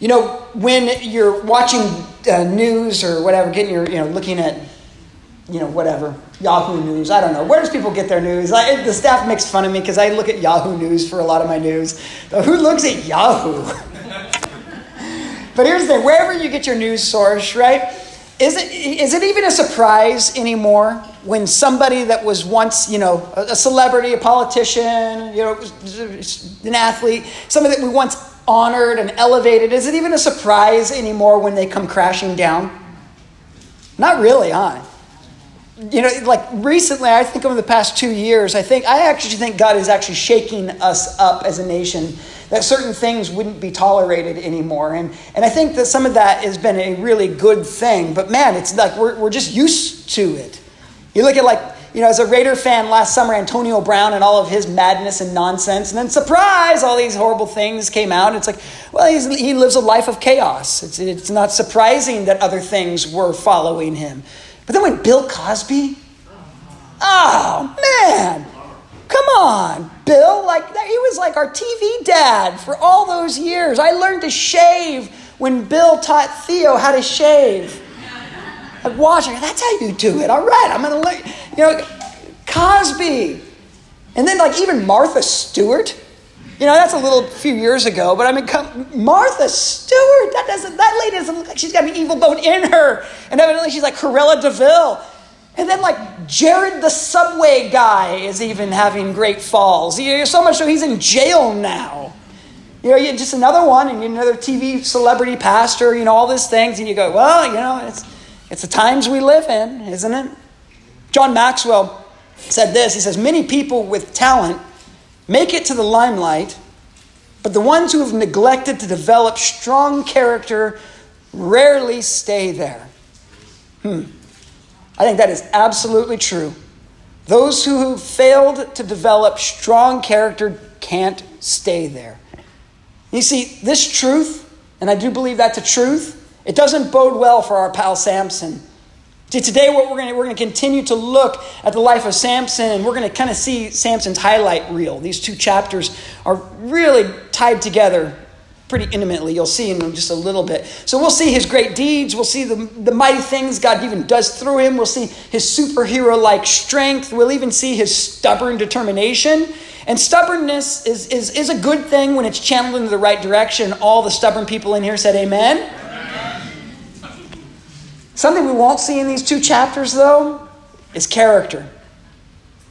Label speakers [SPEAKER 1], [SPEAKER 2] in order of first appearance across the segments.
[SPEAKER 1] You know, when you're watching uh, news or whatever, getting your, you know, looking at, you know, whatever, Yahoo News, I don't know. Where does people get their news? I, the staff makes fun of me because I look at Yahoo News for a lot of my news. But who looks at Yahoo? but here's the thing wherever you get your news source, right? Is it, is it even a surprise anymore when somebody that was once, you know, a celebrity, a politician, you know, an athlete, somebody that we once honored and elevated, is it even a surprise anymore when they come crashing down? Not really, huh? You know, like recently, I think over the past two years, I think I actually think God is actually shaking us up as a nation that certain things wouldn't be tolerated anymore. And, and I think that some of that has been a really good thing. But man, it's like we're, we're just used to it. You look at like you know, as a Raider fan last summer, Antonio Brown and all of his madness and nonsense, and then surprise, all these horrible things came out. It's like, well, he lives a life of chaos. It's, it's not surprising that other things were following him. But then when Bill Cosby, oh man, come on, Bill, like he was like our TV dad for all those years. I learned to shave when Bill taught Theo how to shave. Like watching, that's how you do it. All right, I'm gonna let you know Cosby, and then like even Martha Stewart. You know, that's a little few years ago, but I mean, come, Martha Stewart, that doesn't, that lady doesn't look like she's got an evil bone in her. And evidently she's like Cruella de Vil. And then like Jared the Subway guy is even having great falls. You know, so much so he's in jail now. You know, you just another one, and another TV celebrity pastor, you know, all these things, and you go, well, you know, it's it's the times we live in, isn't it? John Maxwell said this He says, Many people with talent make it to the limelight, but the ones who have neglected to develop strong character rarely stay there. Hmm. I think that is absolutely true. Those who have failed to develop strong character can't stay there. You see, this truth, and I do believe that's a truth, it doesn't bode well for our pal Samson. Today what we're going we're to continue to look at the life of Samson, and we're going to kind of see Samson's highlight reel. These two chapters are really tied together pretty intimately. You'll see in just a little bit. So we'll see his great deeds. We'll see the, the mighty things God even does through him. We'll see his superhero like strength. We'll even see his stubborn determination. And stubbornness is, is, is a good thing when it's channeled into the right direction. All the stubborn people in here said, Amen. Something we won't see in these two chapters, though, is character.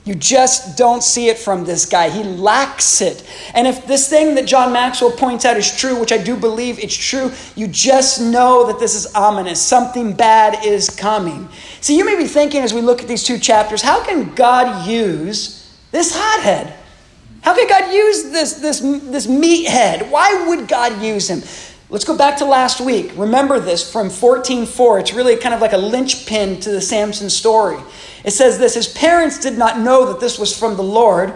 [SPEAKER 1] You just don't see it from this guy. He lacks it. And if this thing that John Maxwell points out is true, which I do believe it's true, you just know that this is ominous. Something bad is coming. See, you may be thinking as we look at these two chapters, how can God use this hothead? How can God use this, this, this meathead? Why would God use him? Let's go back to last week. Remember this from 14:4. It's really kind of like a linchpin to the Samson story. It says this His parents did not know that this was from the Lord,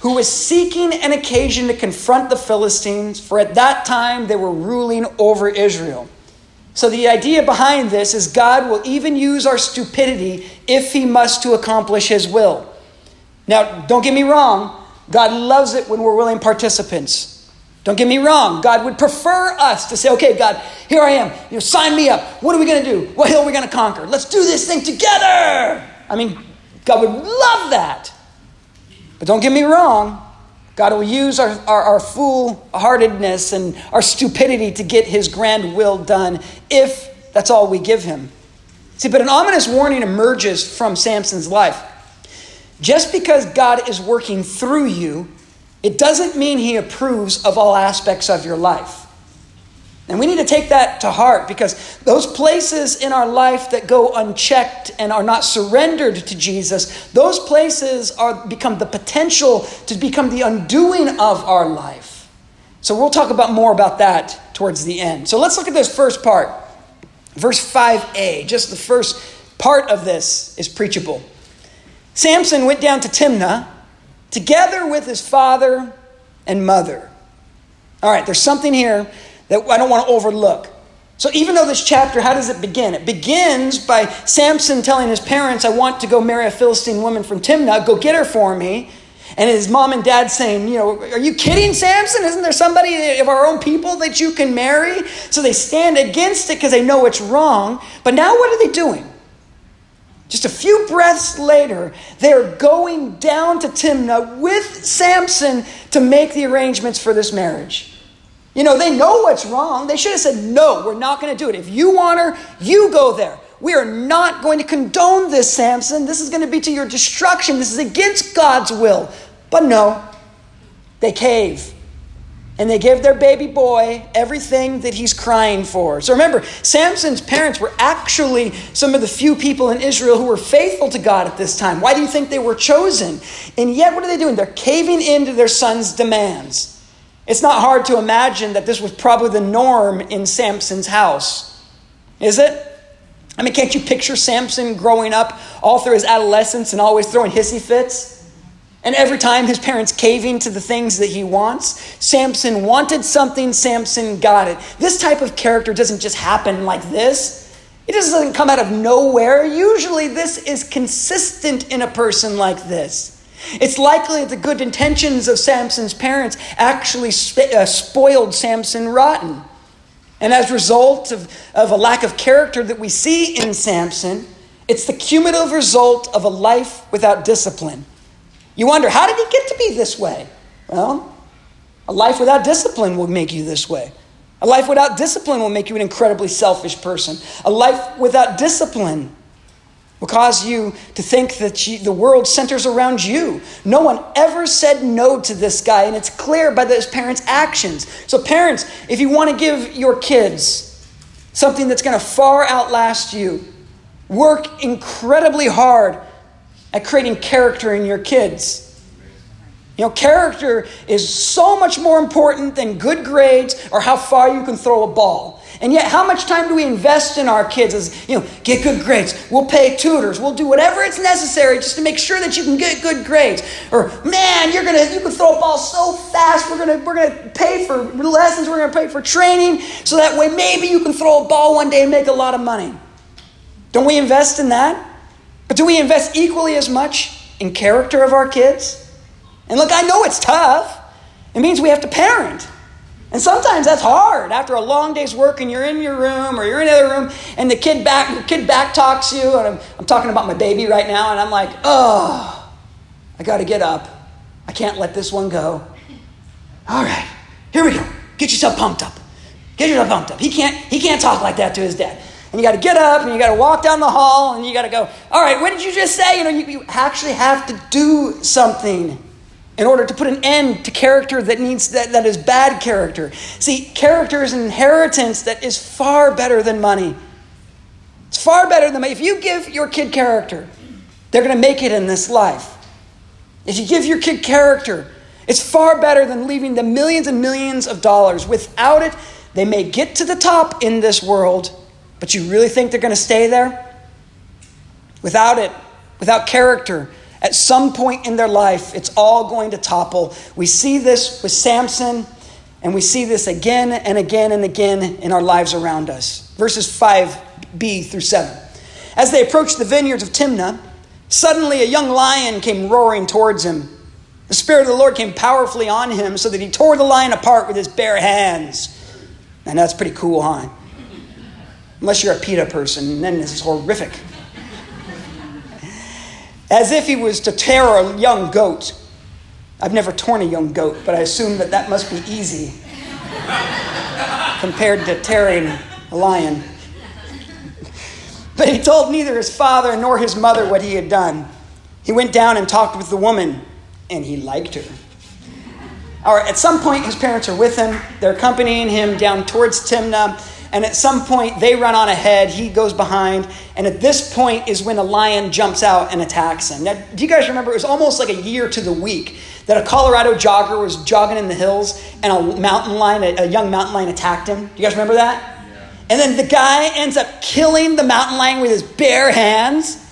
[SPEAKER 1] who was seeking an occasion to confront the Philistines, for at that time they were ruling over Israel. So the idea behind this is God will even use our stupidity if he must to accomplish his will. Now, don't get me wrong, God loves it when we're willing participants. Don't get me wrong. God would prefer us to say, okay, God, here I am. You know, sign me up. What are we going to do? What hill are we going to conquer? Let's do this thing together. I mean, God would love that. But don't get me wrong. God will use our, our, our foolhardiness and our stupidity to get his grand will done if that's all we give him. See, but an ominous warning emerges from Samson's life. Just because God is working through you it doesn't mean he approves of all aspects of your life. And we need to take that to heart because those places in our life that go unchecked and are not surrendered to Jesus, those places are become the potential to become the undoing of our life. So we'll talk about more about that towards the end. So let's look at this first part. Verse 5a, just the first part of this is preachable. Samson went down to Timnah together with his father and mother. All right, there's something here that I don't want to overlook. So, even though this chapter, how does it begin? It begins by Samson telling his parents, I want to go marry a Philistine woman from Timnah, go get her for me. And his mom and dad saying, You know, are you kidding, Samson? Isn't there somebody of our own people that you can marry? So they stand against it because they know it's wrong. But now what are they doing? Just a few breaths later, they're going down to Timnah with Samson to make the arrangements for this marriage. You know, they know what's wrong. They should have said, No, we're not going to do it. If you want her, you go there. We are not going to condone this, Samson. This is going to be to your destruction. This is against God's will. But no, they cave. And they give their baby boy everything that he's crying for. So remember, Samson's parents were actually some of the few people in Israel who were faithful to God at this time. Why do you think they were chosen? And yet, what are they doing? They're caving into their son's demands. It's not hard to imagine that this was probably the norm in Samson's house. Is it? I mean, can't you picture Samson growing up all through his adolescence and always throwing hissy fits? And every time his parents caving to the things that he wants, Samson wanted something, Samson got it. This type of character doesn't just happen like this. It doesn't come out of nowhere. Usually, this is consistent in a person like this. It's likely that the good intentions of Samson's parents actually uh, spoiled Samson rotten. And as a result of, of a lack of character that we see in Samson, it's the cumulative result of a life without discipline. You wonder, how did he get to be this way? Well, a life without discipline will make you this way. A life without discipline will make you an incredibly selfish person. A life without discipline will cause you to think that you, the world centers around you. No one ever said no to this guy, and it's clear by his parents' actions. So, parents, if you want to give your kids something that's going to far outlast you, work incredibly hard at creating character in your kids. You know, character is so much more important than good grades or how far you can throw a ball. And yet, how much time do we invest in our kids as, you know, get good grades? We'll pay tutors. We'll do whatever it's necessary just to make sure that you can get good grades. Or, man, you're gonna you can throw a ball so fast, we're gonna we're gonna pay for lessons, we're gonna pay for training, so that way maybe you can throw a ball one day and make a lot of money. Don't we invest in that? But do we invest equally as much in character of our kids? And look, I know it's tough. It means we have to parent. And sometimes that's hard after a long day's work and you're in your room or you're in another room and the kid back kid back talks you and I'm, I'm talking about my baby right now and I'm like, oh, I got to get up. I can't let this one go. All right, here we go. Get yourself pumped up. Get yourself pumped up. He can't he can't talk like that to his dad. And you got to get up and you got to walk down the hall and you got to go. All right, what did you just say? You know, you, you actually have to do something in order to put an end to character that needs that, that is bad character. See, character is an inheritance that is far better than money. It's far better than money. If you give your kid character, they're going to make it in this life. If you give your kid character, it's far better than leaving them millions and millions of dollars. Without it, they may get to the top in this world, but you really think they're going to stay there? Without it, without character, at some point in their life, it's all going to topple. We see this with Samson, and we see this again and again and again in our lives around us. Verses 5b through 7. As they approached the vineyards of Timnah, suddenly a young lion came roaring towards him. The Spirit of the Lord came powerfully on him so that he tore the lion apart with his bare hands. And that's pretty cool, huh? Unless you're a PETA person, and then this is horrific as if he was to tear a young goat. I've never torn a young goat, but I assume that that must be easy compared to tearing a lion. But he told neither his father nor his mother what he had done. He went down and talked with the woman, and he liked her. Or at some point, his parents are with him. They're accompanying him down towards Timnah and at some point they run on ahead, he goes behind, and at this point is when a lion jumps out and attacks him. Now, do you guys remember? It was almost like a year to the week that a Colorado jogger was jogging in the hills, and a mountain lion, a, young mountain lion, attacked him. Do you guys remember that? Yeah. And then the guy ends up killing the mountain lion with his bare hands.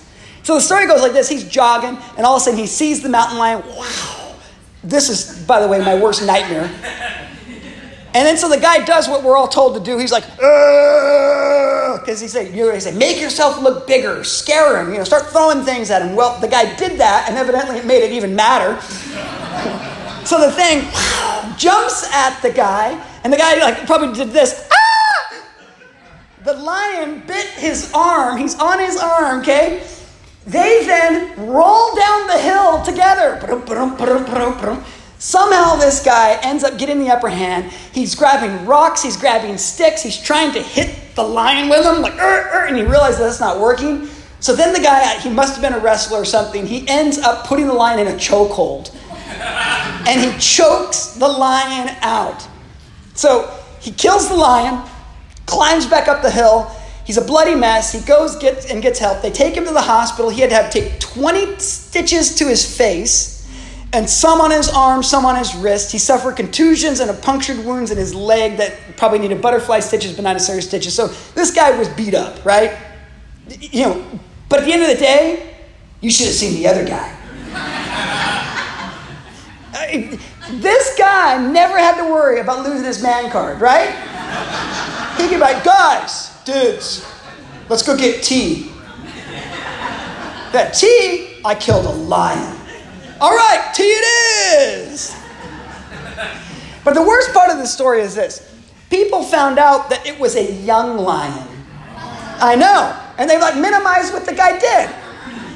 [SPEAKER 1] So the story goes like this: He's jogging, and all of a sudden he sees the mountain lion. Wow, this is, by the way, my worst nightmare. And then so the guy does what we're all told to do. He's like, because he said, you know, he said, make yourself look bigger, scare him, you know, start throwing things at him. Well, the guy did that, and evidently it made it even madder. so the thing jumps at the guy, and the guy like probably did this. Ah! The lion bit his arm. He's on his arm, okay? They then roll down the hill together. Somehow this guy ends up getting the upper hand. He's grabbing rocks, he's grabbing sticks, he's trying to hit the lion with them, like, ur, ur, and he realizes that's not working. So then the guy, he must have been a wrestler or something, he ends up putting the lion in a chokehold. and he chokes the lion out. So he kills the lion, climbs back up the hill, He's a bloody mess. He goes gets, and gets help. They take him to the hospital. He had to have take 20 stitches to his face and some on his arm, some on his wrist. He suffered contusions and a punctured wounds in his leg that probably needed butterfly stitches, but not necessarily stitches. So this guy was beat up, right? You know, but at the end of the day, you should have seen the other guy. this guy never had to worry about losing his man card, right? Be like, guys, dudes, let's go get tea. That tea, I killed a lion. All right, tea it is. But the worst part of the story is this people found out that it was a young lion. I know. And they like minimized what the guy did.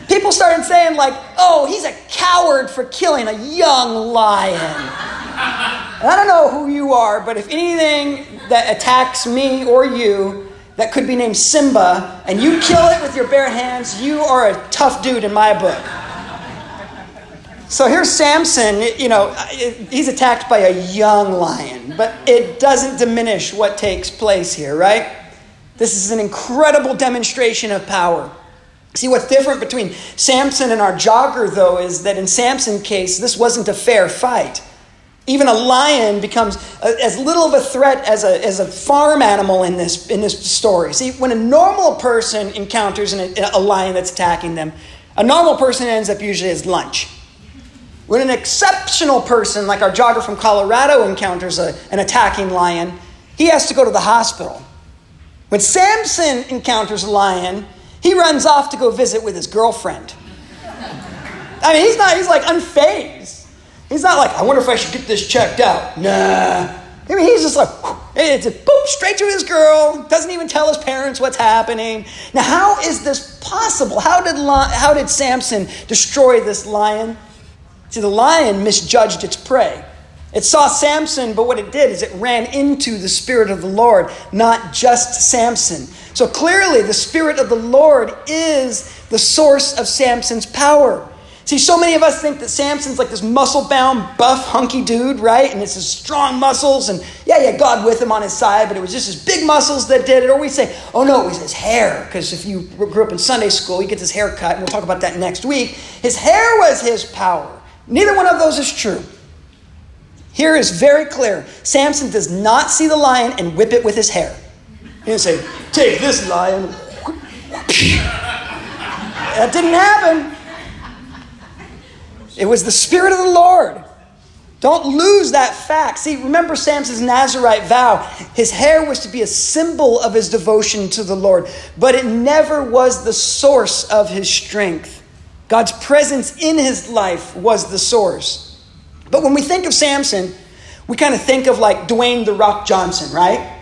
[SPEAKER 1] People started saying, like, oh, he's a coward for killing a young lion. And I don't know who you are, but if anything that attacks me or you that could be named Simba and you kill it with your bare hands, you are a tough dude in my book. So here's Samson, you know, he's attacked by a young lion, but it doesn't diminish what takes place here, right? This is an incredible demonstration of power. See, what's different between Samson and our jogger, though, is that in Samson's case, this wasn't a fair fight. Even a lion becomes as little of a threat as a, as a farm animal in this, in this story. See, when a normal person encounters an, a lion that's attacking them, a normal person ends up usually as lunch. When an exceptional person, like our jogger from Colorado, encounters a, an attacking lion, he has to go to the hospital. When Samson encounters a lion, he runs off to go visit with his girlfriend. I mean, he's not, he's like unfazed. He's not like, I wonder if I should get this checked out. Nah. I mean, he's just like, it's a boop, straight to his girl, doesn't even tell his parents what's happening. Now, how is this possible? How did, how did Samson destroy this lion? See, the lion misjudged its prey. It saw Samson, but what it did is it ran into the Spirit of the Lord, not just Samson. So clearly, the Spirit of the Lord is the source of Samson's power. See, so many of us think that Samson's like this muscle bound, buff, hunky dude, right? And it's his strong muscles, and yeah, yeah, God with him on his side, but it was just his big muscles that did it. Or we say, oh no, it was his hair, because if you grew up in Sunday school, he gets his hair cut, and we'll talk about that next week. His hair was his power. Neither one of those is true. Here is very clear Samson does not see the lion and whip it with his hair. He didn't say, take this lion. that didn't happen. It was the Spirit of the Lord. Don't lose that fact. See, remember Samson's Nazarite vow. His hair was to be a symbol of his devotion to the Lord, but it never was the source of his strength. God's presence in his life was the source. But when we think of Samson, we kind of think of like Dwayne the Rock Johnson, right?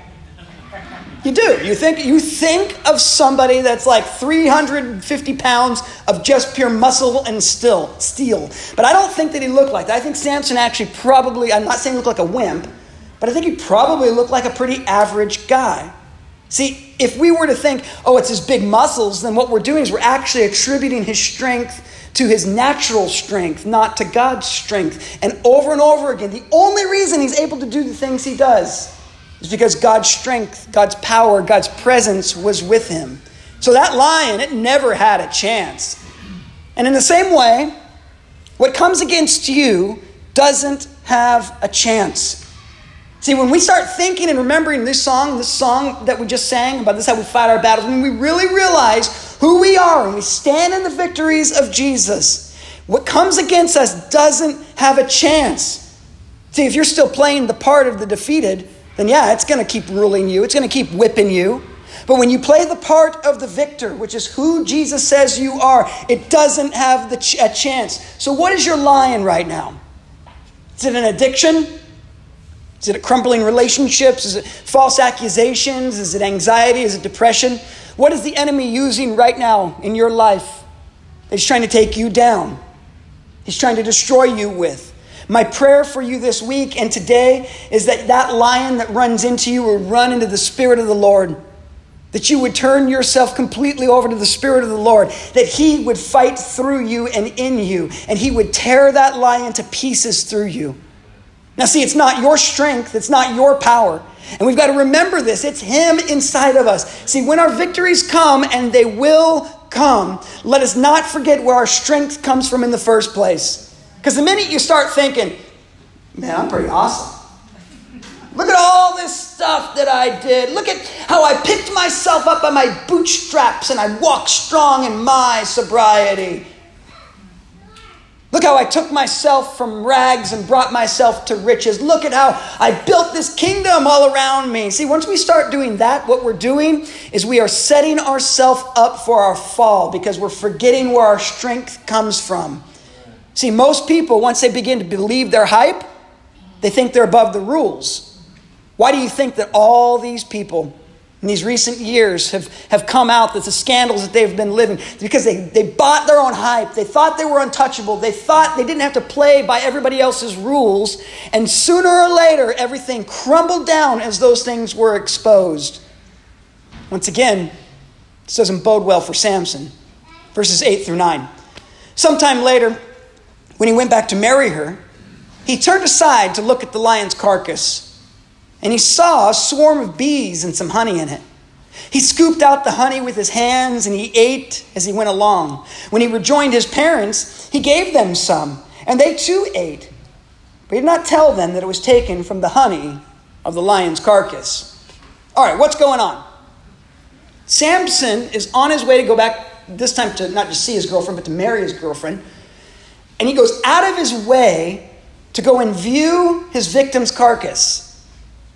[SPEAKER 1] You do. You think you think of somebody that's like 350 pounds of just pure muscle and still steel. But I don't think that he looked like that. I think Samson actually probably, I'm not saying looked like a wimp, but I think he probably looked like a pretty average guy. See, if we were to think, oh, it's his big muscles, then what we're doing is we're actually attributing his strength to his natural strength, not to God's strength. And over and over again, the only reason he's able to do the things he does is because God's strength, God's power, God's presence was with him. So that lion, it never had a chance. And in the same way, what comes against you doesn't have a chance. See, when we start thinking and remembering this song, this song that we just sang about this how we fight our battles, when we really realize who we are and we stand in the victories of Jesus, what comes against us doesn't have a chance. See, if you're still playing the part of the defeated, then yeah, it's going to keep ruling you. It's going to keep whipping you. But when you play the part of the victor, which is who Jesus says you are, it doesn't have the ch- a chance. So, what is your lion right now? Is it an addiction? Is it crumbling relationships? Is it false accusations? Is it anxiety? Is it depression? What is the enemy using right now in your life? He's trying to take you down. He's trying to destroy you with. My prayer for you this week and today is that that lion that runs into you will run into the Spirit of the Lord. That you would turn yourself completely over to the Spirit of the Lord. That He would fight through you and in you. And He would tear that lion to pieces through you. Now, see, it's not your strength, it's not your power. And we've got to remember this it's Him inside of us. See, when our victories come, and they will come, let us not forget where our strength comes from in the first place. Because the minute you start thinking, man, I'm pretty awesome. Look at all this stuff that I did. Look at how I picked myself up by my bootstraps and I walked strong in my sobriety. Look how I took myself from rags and brought myself to riches. Look at how I built this kingdom all around me. See, once we start doing that, what we're doing is we are setting ourselves up for our fall because we're forgetting where our strength comes from. See, most people, once they begin to believe their hype, they think they're above the rules. Why do you think that all these people in these recent years have, have come out that the scandals that they've been living because they, they bought their own hype. They thought they were untouchable. They thought they didn't have to play by everybody else's rules. And sooner or later everything crumbled down as those things were exposed. Once again this doesn't bode well for samson. Verses 8 through 9 sometime later when he went back to marry her he turned aside to look at the lion's carcass and he saw a swarm of bees and some honey in it. He scooped out the honey with his hands and he ate as he went along. When he rejoined his parents, he gave them some, and they too ate. But he did not tell them that it was taken from the honey of the lion's carcass. All right, what's going on? Samson is on his way to go back, this time to not just see his girlfriend, but to marry his girlfriend. And he goes out of his way to go and view his victim's carcass.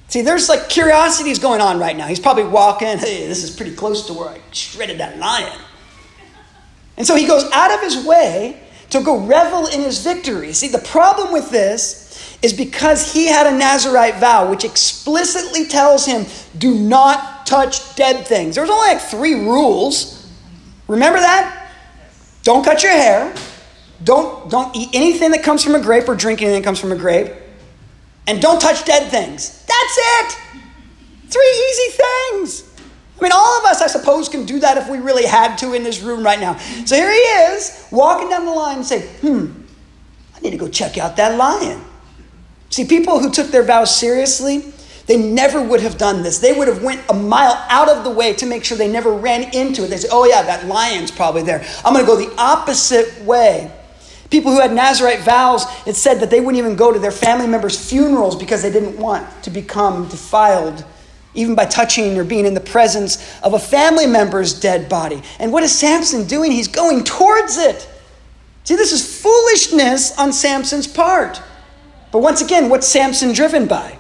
[SPEAKER 1] See, there's like curiosities going on right now. He's probably walking, hey, this is pretty close to where I shredded that lion. And so he goes out of his way to go revel in his victory. See, the problem with this is because he had a Nazarite vow, which explicitly tells him, do not touch dead things. There's only like three rules. Remember that? Don't cut your hair. Don't, don't eat anything that comes from a grape or drink anything that comes from a grape. And don't touch dead things. That's it. Three easy things. I mean, all of us, I suppose, can do that if we really had to in this room right now. So here he is, walking down the line and saying, hmm, I need to go check out that lion. See, people who took their vows seriously, they never would have done this. They would have went a mile out of the way to make sure they never ran into it. They say, oh yeah, that lion's probably there. I'm going to go the opposite way. People who had Nazarite vows, it said that they wouldn't even go to their family members' funerals because they didn't want to become defiled, even by touching or being in the presence of a family member's dead body. And what is Samson doing? He's going towards it. See, this is foolishness on Samson's part. But once again, what's Samson driven by?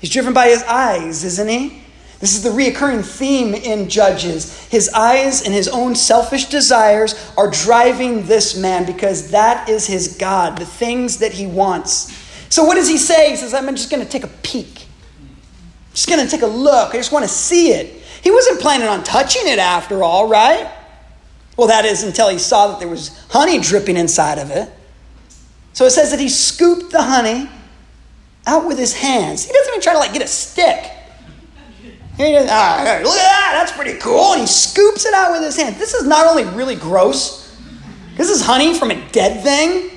[SPEAKER 1] He's driven by his eyes, isn't he? This is the reoccurring theme in Judges. His eyes and his own selfish desires are driving this man because that is his God, the things that he wants. So, what does he say? He says, I'm just going to take a peek. I'm just going to take a look. I just want to see it. He wasn't planning on touching it after all, right? Well, that is until he saw that there was honey dripping inside of it. So it says that he scooped the honey out with his hands. He doesn't even try to like get a stick. He goes, ah, look at that, that's pretty cool. And he scoops it out with his hand. This is not only really gross, this is honey from a dead thing,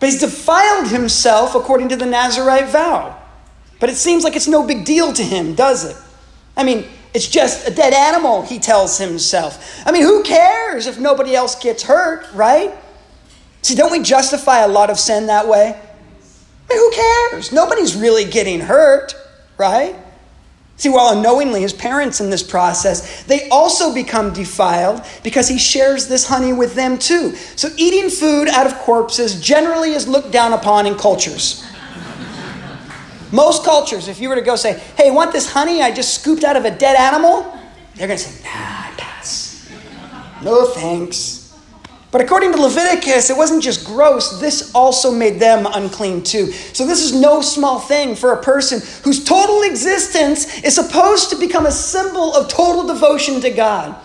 [SPEAKER 1] but he's defiled himself according to the Nazarite vow. But it seems like it's no big deal to him, does it? I mean, it's just a dead animal, he tells himself. I mean, who cares if nobody else gets hurt, right? See, don't we justify a lot of sin that way? I mean, who cares? Nobody's really getting hurt, right? See, while unknowingly his parents in this process, they also become defiled because he shares this honey with them too. So eating food out of corpses generally is looked down upon in cultures. Most cultures, if you were to go say, hey, want this honey I just scooped out of a dead animal? They're going to say, nah, pass. No thanks. But according to Leviticus, it wasn't just gross, this also made them unclean too. So, this is no small thing for a person whose total existence is supposed to become a symbol of total devotion to God.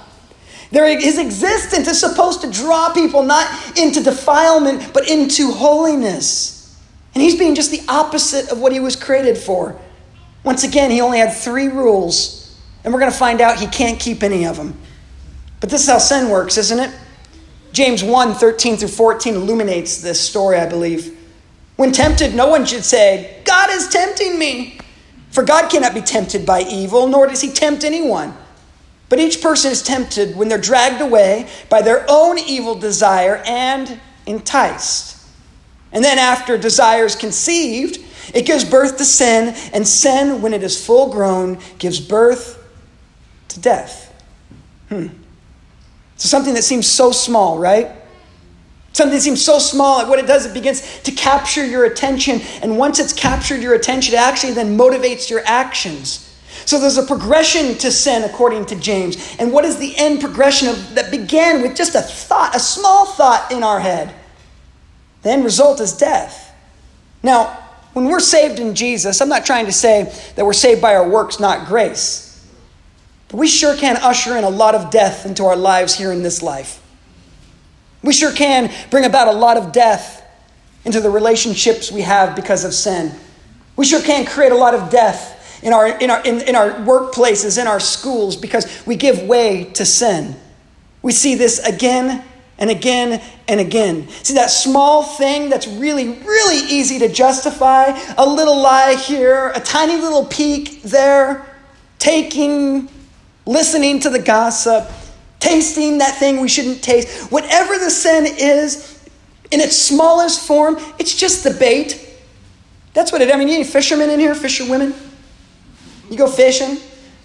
[SPEAKER 1] his existence is supposed to draw people not into defilement, but into holiness. And he's being just the opposite of what he was created for. Once again, he only had three rules, and we're going to find out he can't keep any of them. But this is how sin works, isn't it? James 1 13 through 14 illuminates this story, I believe. When tempted, no one should say, God is tempting me. For God cannot be tempted by evil, nor does he tempt anyone. But each person is tempted when they're dragged away by their own evil desire and enticed. And then, after desire is conceived, it gives birth to sin, and sin, when it is full grown, gives birth to death. Hmm. So something that seems so small, right? Something that seems so small, what it does, it begins to capture your attention. And once it's captured your attention, it actually then motivates your actions. So there's a progression to sin according to James. And what is the end progression of that began with just a thought, a small thought in our head? The end result is death. Now, when we're saved in Jesus, I'm not trying to say that we're saved by our works, not grace. But we sure can usher in a lot of death into our lives here in this life. We sure can bring about a lot of death into the relationships we have because of sin. We sure can create a lot of death in our, in our, in, in our workplaces, in our schools, because we give way to sin. We see this again and again and again. See that small thing that's really, really easy to justify? A little lie here, a tiny little peek there, taking listening to the gossip, tasting that thing we shouldn't taste. Whatever the sin is, in its smallest form, it's just the bait. That's what it. I mean, any fishermen in here, fisherwomen? You go fishing.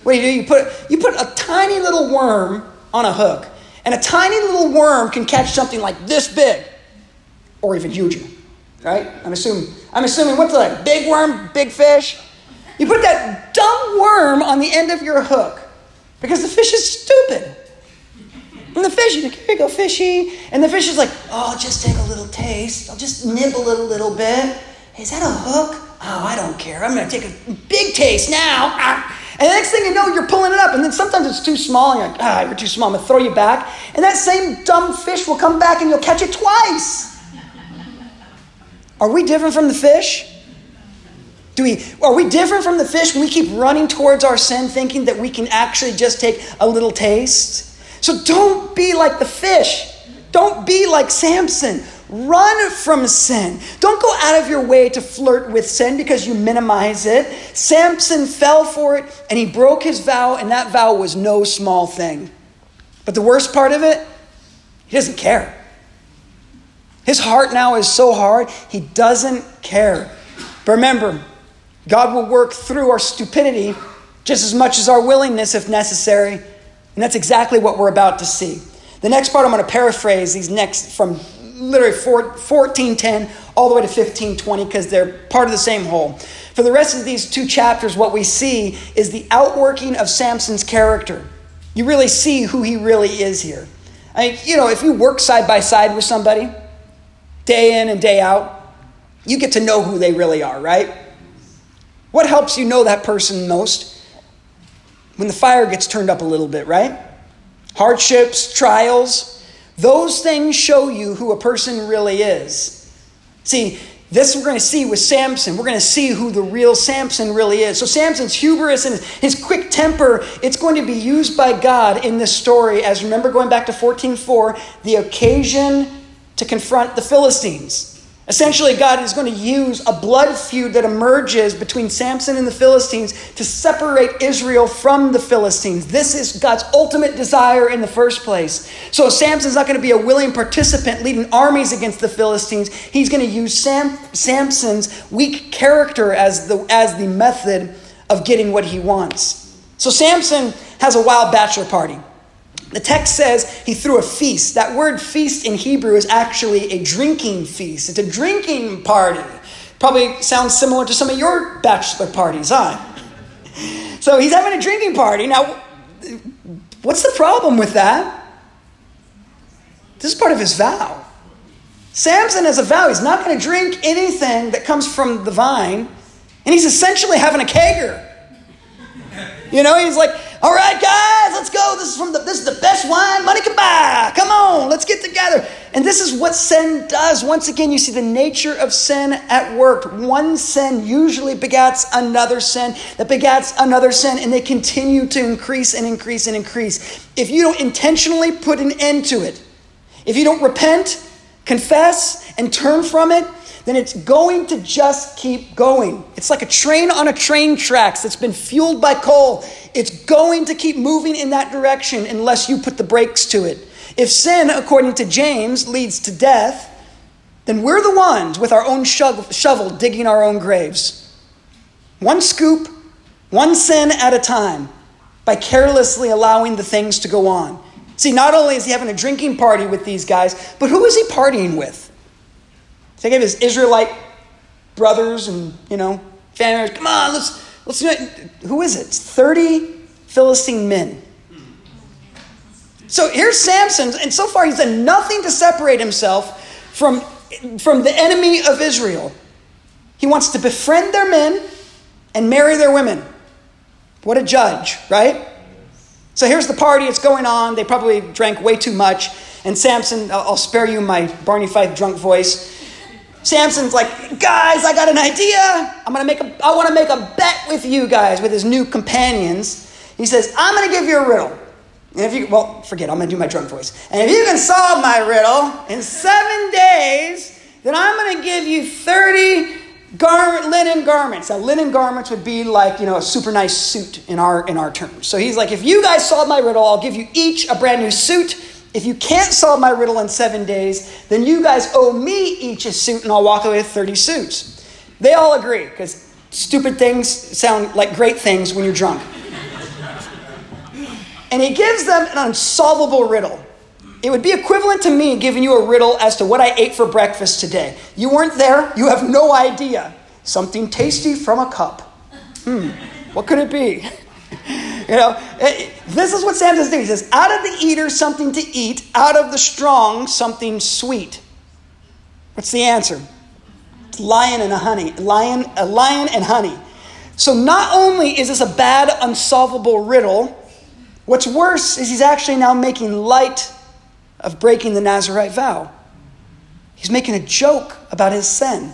[SPEAKER 1] What do you do? You put you put a tiny little worm on a hook, and a tiny little worm can catch something like this big, or even huger. Right? I'm assuming. I'm assuming what's like big worm, big fish. You put that dumb worm on the end of your hook. Because the fish is stupid. And the fish, like, here you go, fishy. And the fish is like, oh, I'll just take a little taste. I'll just nibble it a little bit. Is that a hook? Oh, I don't care. I'm going to take a big taste now. Ah. And the next thing you know, you're pulling it up. And then sometimes it's too small. And you're like, ah, you're too small. I'm going to throw you back. And that same dumb fish will come back and you'll catch it twice. Are we different from the fish? Do we, are we different from the fish when we keep running towards our sin thinking that we can actually just take a little taste? So don't be like the fish. Don't be like Samson. Run from sin. Don't go out of your way to flirt with sin because you minimize it. Samson fell for it and he broke his vow, and that vow was no small thing. But the worst part of it, he doesn't care. His heart now is so hard, he doesn't care. But remember, God will work through our stupidity just as much as our willingness if necessary. And that's exactly what we're about to see. The next part I'm going to paraphrase these next from literally 1410 all the way to 1520 because they're part of the same whole. For the rest of these two chapters, what we see is the outworking of Samson's character. You really see who he really is here. I mean, you know, if you work side by side with somebody, day in and day out, you get to know who they really are, right? What helps you know that person most? When the fire gets turned up a little bit, right? Hardships, trials, those things show you who a person really is. See, this we're going to see with Samson. We're going to see who the real Samson really is. So Samson's hubris and his quick temper, it's going to be used by God in this story as remember going back to 14:4, the occasion to confront the Philistines. Essentially, God is going to use a blood feud that emerges between Samson and the Philistines to separate Israel from the Philistines. This is God's ultimate desire in the first place. So, Samson's not going to be a willing participant leading armies against the Philistines. He's going to use Sam, Samson's weak character as the, as the method of getting what he wants. So, Samson has a wild bachelor party. The text says he threw a feast. That word feast in Hebrew is actually a drinking feast, it's a drinking party. Probably sounds similar to some of your bachelor parties, huh? So he's having a drinking party. Now, what's the problem with that? This is part of his vow. Samson has a vow. He's not going to drink anything that comes from the vine, and he's essentially having a kegger. You know, he's like, all right, guys, let's go. This is from the this is the best wine money can buy. Come on, let's get together. And this is what sin does. Once again, you see the nature of sin at work. One sin usually begats another sin that begats another sin, and they continue to increase and increase and increase. If you don't intentionally put an end to it, if you don't repent, confess, and turn from it, then it's going to just keep going. It's like a train on a train tracks that's been fueled by coal. It's going to keep moving in that direction unless you put the brakes to it. If sin, according to James, leads to death, then we're the ones with our own shovel digging our own graves. One scoop, one sin at a time, by carelessly allowing the things to go on. See, not only is he having a drinking party with these guys, but who is he partying with? Think of his Israelite brothers and, you know, family. Come on, let's, let's do it. Who is it? It's 30 Philistine men. So here's Samson, and so far he's done nothing to separate himself from, from the enemy of Israel. He wants to befriend their men and marry their women. What a judge, right? So here's the party, it's going on. They probably drank way too much. And Samson, I'll spare you my Barney Fife drunk voice. Samson's like, guys, I got an idea. I'm gonna make a I wanna make a bet with you guys, with his new companions. He says, I'm gonna give you a riddle. And if you well, forget, I'm gonna do my drunk voice. And if you can solve my riddle in seven days, then I'm gonna give you 30 garment linen garments. Now linen garments would be like, you know, a super nice suit in our in our terms. So he's like, if you guys solve my riddle, I'll give you each a brand new suit if you can't solve my riddle in seven days, then you guys owe me each a suit and I'll walk away with 30 suits. They all agree because stupid things sound like great things when you're drunk. and he gives them an unsolvable riddle. It would be equivalent to me giving you a riddle as to what I ate for breakfast today. You weren't there, you have no idea. Something tasty from a cup. Hmm, what could it be? You know, eh, this is what Samson's doing. He says, out of the eater, something to eat, out of the strong, something sweet. What's the answer? It's lion and a honey. Lion, a lion and honey. So not only is this a bad, unsolvable riddle, what's worse is he's actually now making light of breaking the Nazarite vow. He's making a joke about his sin.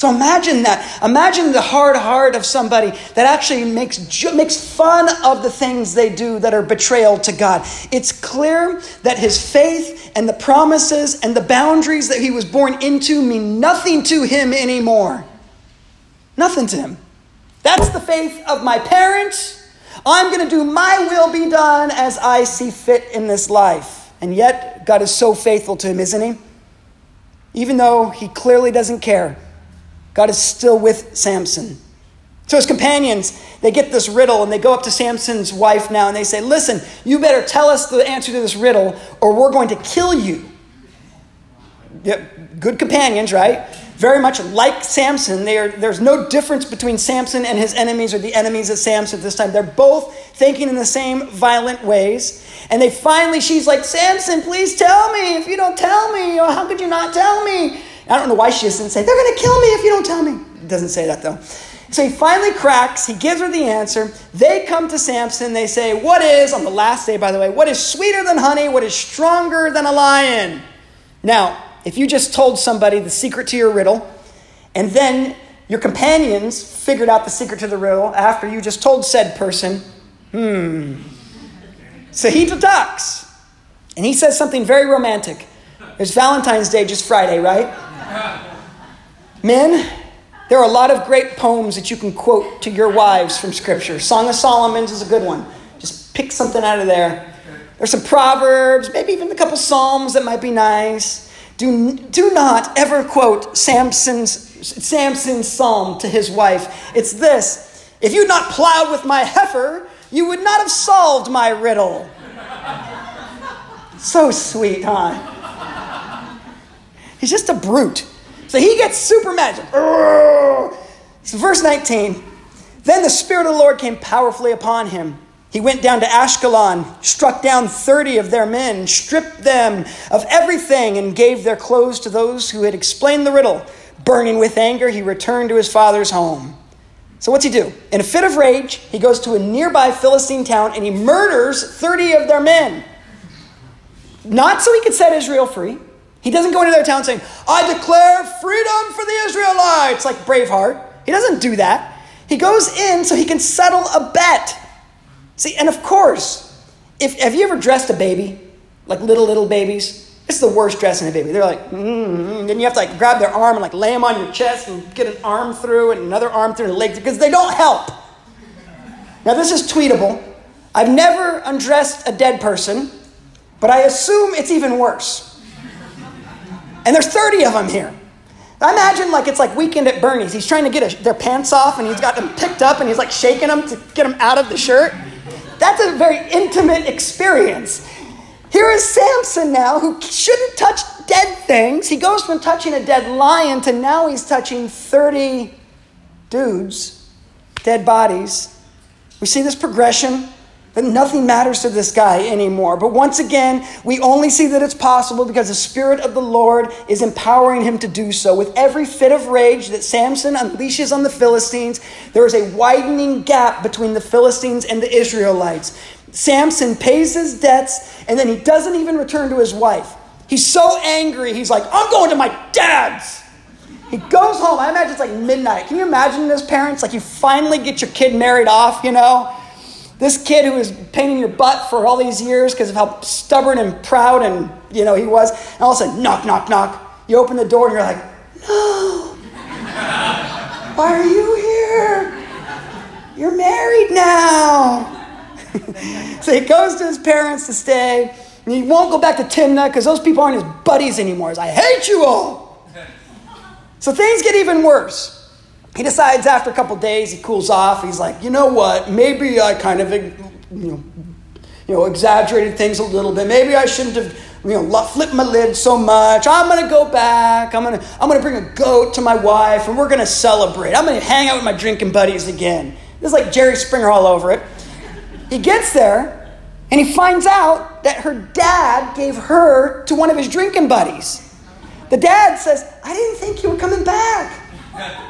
[SPEAKER 1] So imagine that. Imagine the hard heart of somebody that actually makes, makes fun of the things they do that are betrayal to God. It's clear that his faith and the promises and the boundaries that he was born into mean nothing to him anymore. Nothing to him. That's the faith of my parents. I'm going to do my will be done as I see fit in this life. And yet, God is so faithful to him, isn't he? Even though he clearly doesn't care. God is still with Samson. So his companions, they get this riddle and they go up to Samson's wife now and they say, Listen, you better tell us the answer to this riddle or we're going to kill you. Yep, good companions, right? Very much like Samson. Are, there's no difference between Samson and his enemies or the enemies of Samson at this time. They're both thinking in the same violent ways. And they finally, she's like, Samson, please tell me. If you don't tell me, how could you not tell me? I don't know why she doesn't say, They're going to kill me if you don't tell me. It doesn't say that though. So he finally cracks, he gives her the answer. They come to Samson, they say, What is, on the last day, by the way, what is sweeter than honey? What is stronger than a lion? Now, if you just told somebody the secret to your riddle, and then your companions figured out the secret to the riddle after you just told said person, hmm. So he talks, and he says something very romantic. It's Valentine's Day just Friday, right? Men, there are a lot of great poems that you can quote to your wives from Scripture. Song of Solomon's is a good one. Just pick something out of there. There's some Proverbs, maybe even a couple Psalms that might be nice. Do, do not ever quote Samson's, Samson's psalm to his wife. It's this If you'd not plowed with my heifer, you would not have solved my riddle. So sweet, huh? He's just a brute. So he gets super mad. So, verse 19 Then the Spirit of the Lord came powerfully upon him. He went down to Ashkelon, struck down 30 of their men, stripped them of everything, and gave their clothes to those who had explained the riddle. Burning with anger, he returned to his father's home. So, what's he do? In a fit of rage, he goes to a nearby Philistine town and he murders 30 of their men. Not so he could set Israel free. He doesn't go into their town saying, I declare freedom for the Israelites, like Braveheart. He doesn't do that. He goes in so he can settle a bet. See, and of course, if have you ever dressed a baby, like little little babies? It's the worst dressing a baby. They're like, mm-hmm. then you have to like grab their arm and like lay them on your chest and get an arm through and another arm through the leg because they don't help. Now this is tweetable. I've never undressed a dead person, but I assume it's even worse. And there's 30 of them here. I imagine like it's like weekend at Bernie's. He's trying to get a, their pants off and he's got them picked up and he's like shaking them to get them out of the shirt. That's a very intimate experience. Here is Samson now, who shouldn't touch dead things. He goes from touching a dead lion to now he's touching 30 dudes, dead bodies. We see this progression that nothing matters to this guy anymore. But once again, we only see that it's possible because the Spirit of the Lord is empowering him to do so. With every fit of rage that Samson unleashes on the Philistines, there is a widening gap between the Philistines and the Israelites. Samson pays his debts and then he doesn't even return to his wife. He's so angry, he's like, I'm going to my dad's. He goes home. I imagine it's like midnight. Can you imagine this, parents? Like you finally get your kid married off, you know? This kid who was painting your butt for all these years because of how stubborn and proud and you know he was, and all of a sudden, knock, knock, knock. You open the door and you're like, no. Why are you here? You're married now. so he goes to his parents to stay. And he won't go back to Timnah because those people aren't his buddies anymore. He's like, I hate you all. So things get even worse. He decides after a couple days, he cools off. He's like, you know what? Maybe I kind of, you know, you know, exaggerated things a little bit. Maybe I shouldn't have, you know, flipped my lid so much. I'm gonna go back. I'm gonna, I'm gonna bring a goat to my wife, and we're gonna celebrate. I'm gonna hang out with my drinking buddies again. This is like Jerry Springer all over it. He gets there, and he finds out that her dad gave her to one of his drinking buddies. The dad says, "I didn't think you were coming back."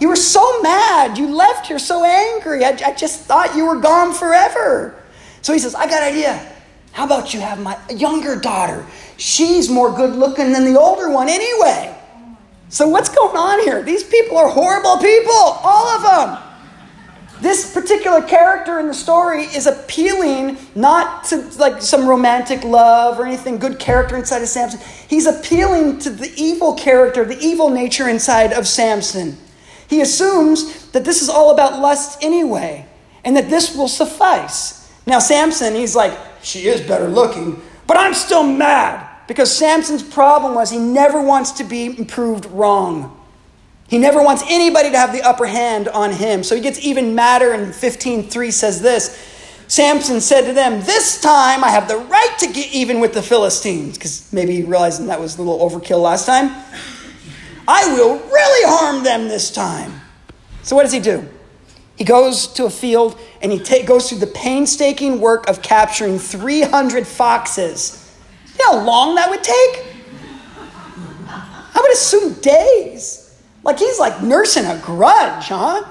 [SPEAKER 1] You were so mad. You left here so angry. I, I, just thought you were gone forever. So he says, I got an idea. How about you have my younger daughter? She's more good looking than the older one anyway. So what's going on here? These people are horrible people, all of them. This particular character in the story is appealing not to like some romantic love or anything good character inside of Samson. He's appealing to the evil character, the evil nature inside of Samson. He assumes that this is all about lust anyway, and that this will suffice. Now, Samson, he's like, she is better looking, but I'm still mad because Samson's problem was he never wants to be proved wrong. He never wants anybody to have the upper hand on him. So he gets even madder, and 15:3 says this. Samson said to them, This time I have the right to get even with the Philistines. Because maybe he realized that was a little overkill last time. I will really harm them this time. So, what does he do? He goes to a field and he ta- goes through the painstaking work of capturing 300 foxes. You know how long that would take? I would assume days. Like he's like nursing a grudge, huh?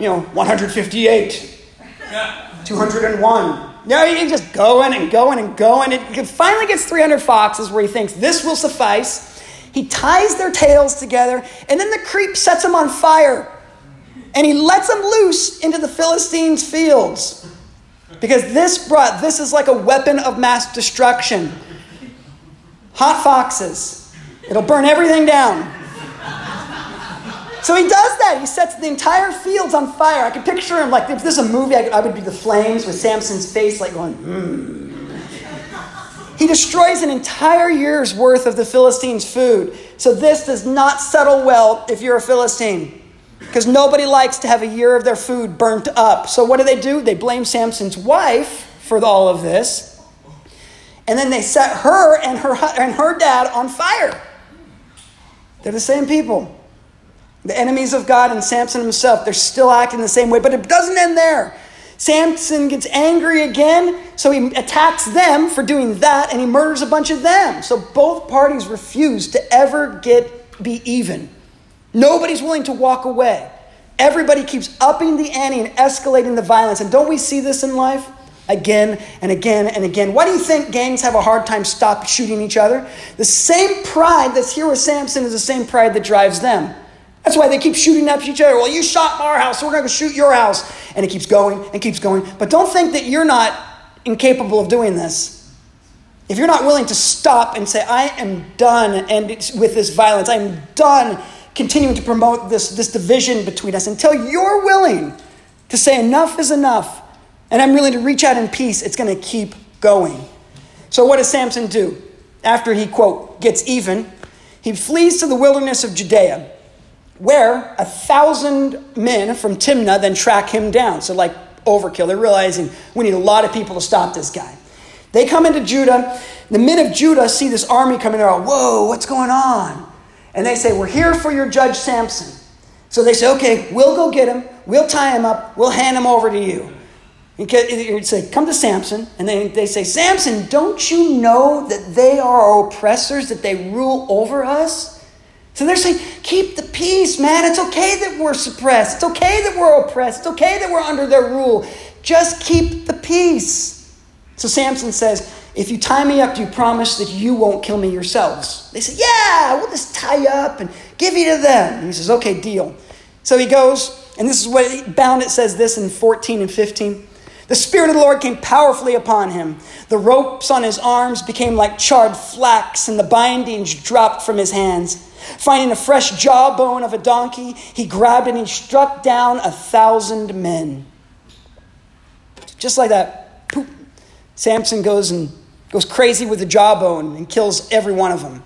[SPEAKER 1] You know, 158, 201. No, he's just going and going and going. It finally gets 300 foxes where he thinks this will suffice. He ties their tails together, and then the creep sets them on fire. And he lets them loose into the Philistines' fields. Because this brought, this is like a weapon of mass destruction. Hot foxes. It'll burn everything down. So he does that. He sets the entire fields on fire. I can picture him like if this is a movie, I, would be the flames with Samson's face like going, hmm. He destroys an entire year's worth of the Philistines' food. So this does not settle well if you're a Philistine. Because nobody likes to have a year of their food burnt up. So what do they do? They blame Samson's wife for all of this. And then they set her and her, and her dad on fire. They're the same people. The enemies of God and Samson himself, they're still acting the same way, but it doesn't end there. Samson gets angry again, so he attacks them for doing that and he murders a bunch of them. So both parties refuse to ever get be even. Nobody's willing to walk away. Everybody keeps upping the ante and escalating the violence. And don't we see this in life? Again and again and again. Why do you think gangs have a hard time stop shooting each other? The same pride that's here with Samson is the same pride that drives them. That's why they keep shooting at each other. Well, you shot our house, so we're going to shoot your house. And it keeps going and keeps going. But don't think that you're not incapable of doing this. If you're not willing to stop and say, I am done and with this violence, I'm done continuing to promote this, this division between us until you're willing to say enough is enough and I'm willing to reach out in peace, it's going to keep going. So, what does Samson do? After he, quote, gets even, he flees to the wilderness of Judea, where a thousand men from Timnah then track him down. So, like overkill, they're realizing we need a lot of people to stop this guy. They come into Judah. The men of Judah see this army coming. They're all, whoa, what's going on? And they say, We're here for your judge Samson. So they say, Okay, we'll go get him. We'll tie him up. We'll hand him over to you. You'd say, Come to Samson. And they, they say, Samson, don't you know that they are our oppressors, that they rule over us? So they're saying, Keep the peace, man. It's okay that we're suppressed. It's okay that we're oppressed. It's okay that we're under their rule. Just keep the peace. So Samson says, if you tie me up, do you promise that you won't kill me yourselves? They said, Yeah, we'll just tie you up and give you to them. And he says, Okay, deal. So he goes, and this is what bound it says this in 14 and 15. The Spirit of the Lord came powerfully upon him. The ropes on his arms became like charred flax, and the bindings dropped from his hands. Finding a fresh jawbone of a donkey, he grabbed it and he struck down a thousand men. Just like that, poop. Samson goes and goes crazy with the jawbone and kills every one of them.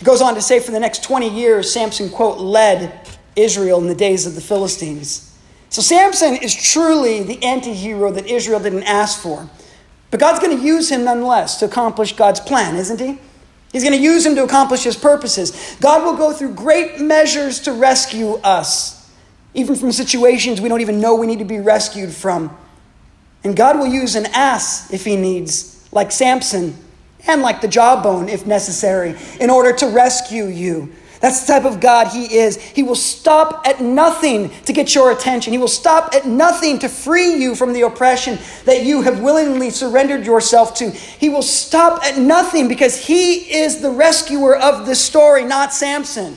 [SPEAKER 1] It goes on to say for the next 20 years, Samson, quote, led Israel in the days of the Philistines. So Samson is truly the anti hero that Israel didn't ask for. But God's going to use him nonetheless to accomplish God's plan, isn't he? He's going to use him to accomplish his purposes. God will go through great measures to rescue us, even from situations we don't even know we need to be rescued from. And God will use an ass if he needs like Samson, and like the jawbone if necessary, in order to rescue you. That's the type of God He is. He will stop at nothing to get your attention. He will stop at nothing to free you from the oppression that you have willingly surrendered yourself to. He will stop at nothing because He is the rescuer of this story, not Samson.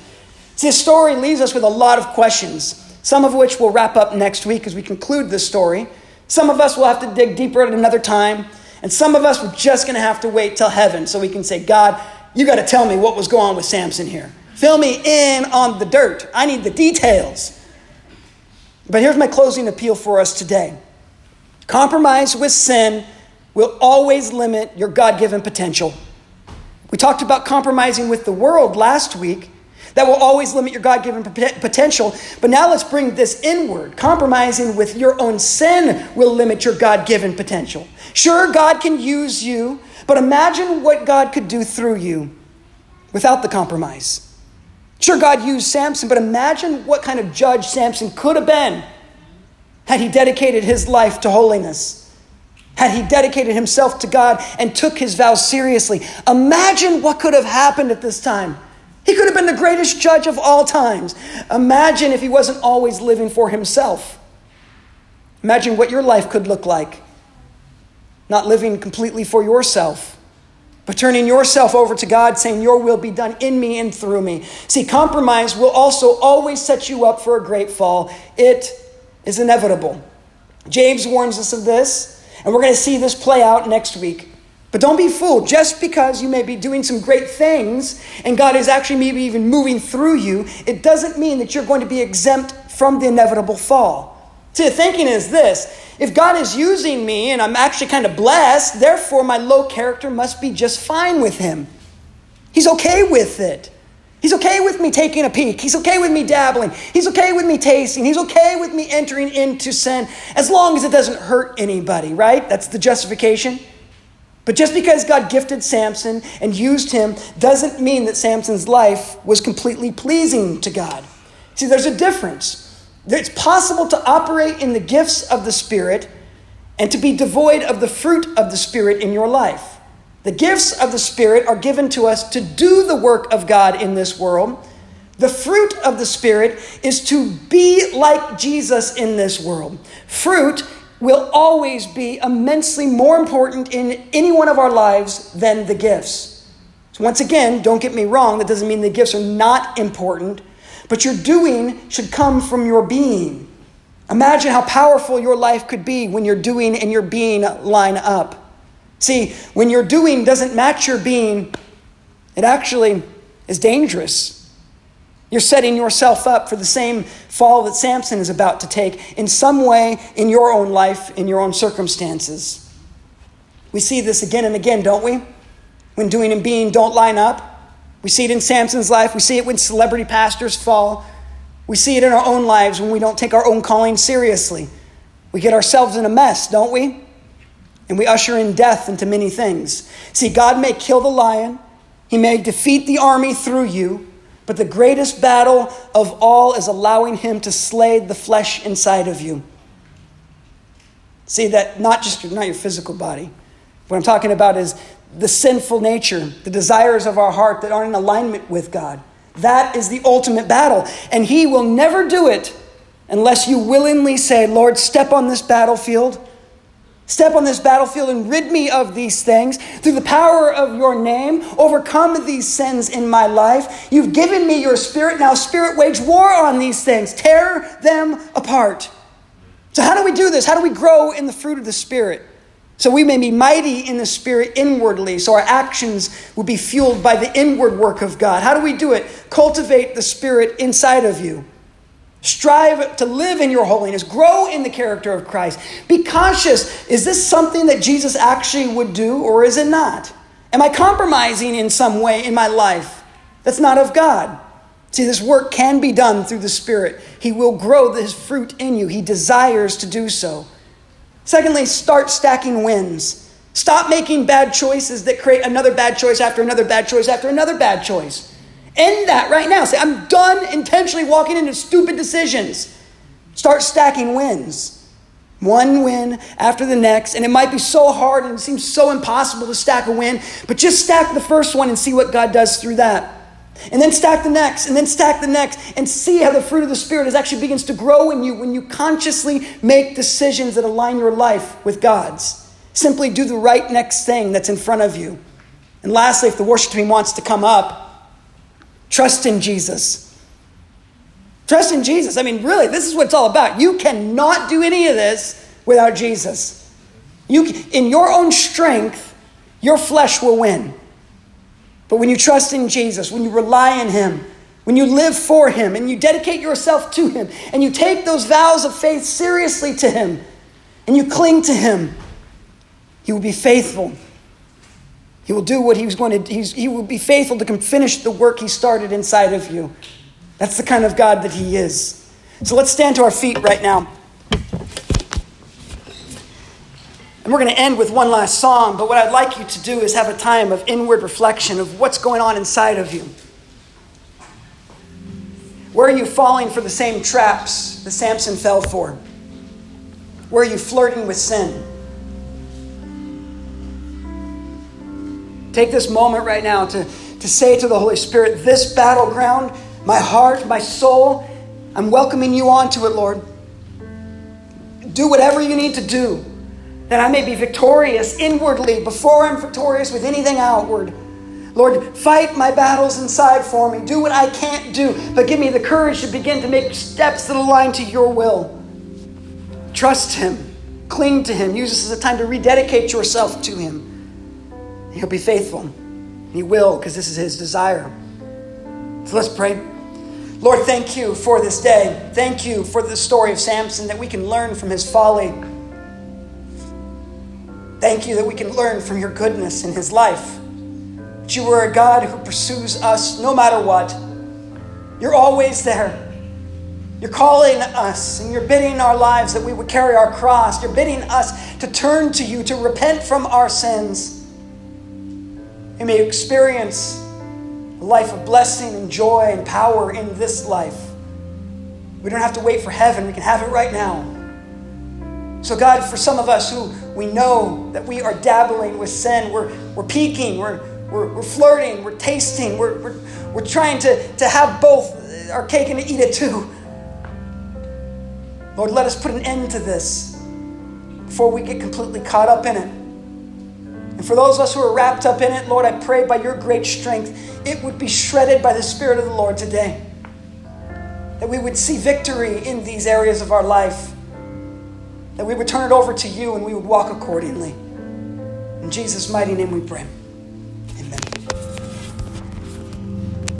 [SPEAKER 1] This story leaves us with a lot of questions, some of which we'll wrap up next week as we conclude this story. Some of us will have to dig deeper at another time. And some of us were just going to have to wait till heaven so we can say, God, you got to tell me what was going on with Samson here. Fill me in on the dirt. I need the details. But here's my closing appeal for us today compromise with sin will always limit your God given potential. We talked about compromising with the world last week. That will always limit your God given potential. But now let's bring this inward. Compromising with your own sin will limit your God given potential. Sure, God can use you, but imagine what God could do through you without the compromise. Sure, God used Samson, but imagine what kind of judge Samson could have been had he dedicated his life to holiness. Had he dedicated himself to God and took his vows seriously. Imagine what could have happened at this time. He could have been the greatest judge of all times. Imagine if he wasn't always living for himself. Imagine what your life could look like. Not living completely for yourself, but turning yourself over to God, saying, Your will be done in me and through me. See, compromise will also always set you up for a great fall. It is inevitable. James warns us of this, and we're going to see this play out next week. But don't be fooled. Just because you may be doing some great things and God is actually maybe even moving through you, it doesn't mean that you're going to be exempt from the inevitable fall. The thinking is this if God is using me and I'm actually kind of blessed, therefore my low character must be just fine with Him. He's okay with it. He's okay with me taking a peek. He's okay with me dabbling. He's okay with me tasting. He's okay with me entering into sin as long as it doesn't hurt anybody, right? That's the justification. But just because God gifted Samson and used him doesn't mean that Samson's life was completely pleasing to God. See, there's a difference. It's possible to operate in the gifts of the Spirit and to be devoid of the fruit of the Spirit in your life. The gifts of the Spirit are given to us to do the work of God in this world. The fruit of the Spirit is to be like Jesus in this world. Fruit will always be immensely more important in any one of our lives than the gifts. So, once again, don't get me wrong, that doesn't mean the gifts are not important, but your doing should come from your being. Imagine how powerful your life could be when your doing and your being line up. See, when your doing doesn't match your being, it actually is dangerous. You're setting yourself up for the same fall that Samson is about to take in some way in your own life, in your own circumstances. We see this again and again, don't we? When doing and being don't line up. We see it in Samson's life. We see it when celebrity pastors fall. We see it in our own lives when we don't take our own calling seriously. We get ourselves in a mess, don't we? And we usher in death into many things. See, God may kill the lion, He may defeat the army through you, but the greatest battle of all is allowing Him to slay the flesh inside of you. See, that not just your, not your physical body. What I'm talking about is the sinful nature, the desires of our heart that aren't in alignment with God. That is the ultimate battle. And He will never do it unless you willingly say, Lord, step on this battlefield. Step on this battlefield and rid me of these things. Through the power of your name, overcome these sins in my life. You've given me your spirit. Now, spirit, wage war on these things. Tear them apart. So, how do we do this? How do we grow in the fruit of the Spirit? So we may be mighty in the Spirit inwardly, so our actions will be fueled by the inward work of God. How do we do it? Cultivate the Spirit inside of you. Strive to live in your holiness. Grow in the character of Christ. Be conscious is this something that Jesus actually would do, or is it not? Am I compromising in some way in my life that's not of God? See, this work can be done through the Spirit. He will grow this fruit in you, He desires to do so. Secondly, start stacking wins. Stop making bad choices that create another bad choice after another bad choice after another bad choice. End that right now. Say, I'm done intentionally walking into stupid decisions. Start stacking wins. One win after the next. And it might be so hard and it seems so impossible to stack a win, but just stack the first one and see what God does through that. And then stack the next, and then stack the next, and see how the fruit of the Spirit is actually begins to grow in you when you consciously make decisions that align your life with God's. Simply do the right next thing that's in front of you. And lastly, if the worship team wants to come up, trust in Jesus. Trust in Jesus. I mean, really, this is what it's all about. You cannot do any of this without Jesus. You, in your own strength, your flesh will win. But when you trust in Jesus, when you rely on Him, when you live for Him and you dedicate yourself to Him and you take those vows of faith seriously to Him and you cling to Him, He will be faithful. He will do what He was going to He will be faithful to finish the work He started inside of you. That's the kind of God that He is. So let's stand to our feet right now. And we're going to end with one last song, but what I'd like you to do is have a time of inward reflection of what's going on inside of you. Where are you falling for the same traps that Samson fell for? Where are you flirting with sin? Take this moment right now to, to say to the Holy Spirit, This battleground, my heart, my soul, I'm welcoming you onto it, Lord. Do whatever you need to do that I may be victorious inwardly before I'm victorious with anything outward. Lord, fight my battles inside for me. Do what I can't do, but give me the courage to begin to make steps that align to your will. Trust Him, cling to Him. Use this as a time to rededicate yourself to Him. He'll be faithful. He will, because this is His desire. So let's pray. Lord, thank you for this day. Thank you for the story of Samson that we can learn from his folly. Thank you that we can learn from your goodness in his life. That you are a God who pursues us no matter what. You're always there. You're calling us and you're bidding our lives that we would carry our cross. You're bidding us to turn to you, to repent from our sins. We may experience a life of blessing and joy and power in this life. We don't have to wait for heaven, we can have it right now. So, God, for some of us who we know that we are dabbling with sin, we're, we're peeking, we're, we're, we're flirting, we're tasting, we're, we're, we're trying to, to have both our cake and to eat it too. Lord, let us put an end to this before we get completely caught up in it. And for those of us who are wrapped up in it, Lord, I pray by your great strength, it would be shredded by the Spirit of the Lord today. That we would see victory in these areas of our life. That we would turn it over to you and we would walk accordingly. In Jesus' mighty name we pray.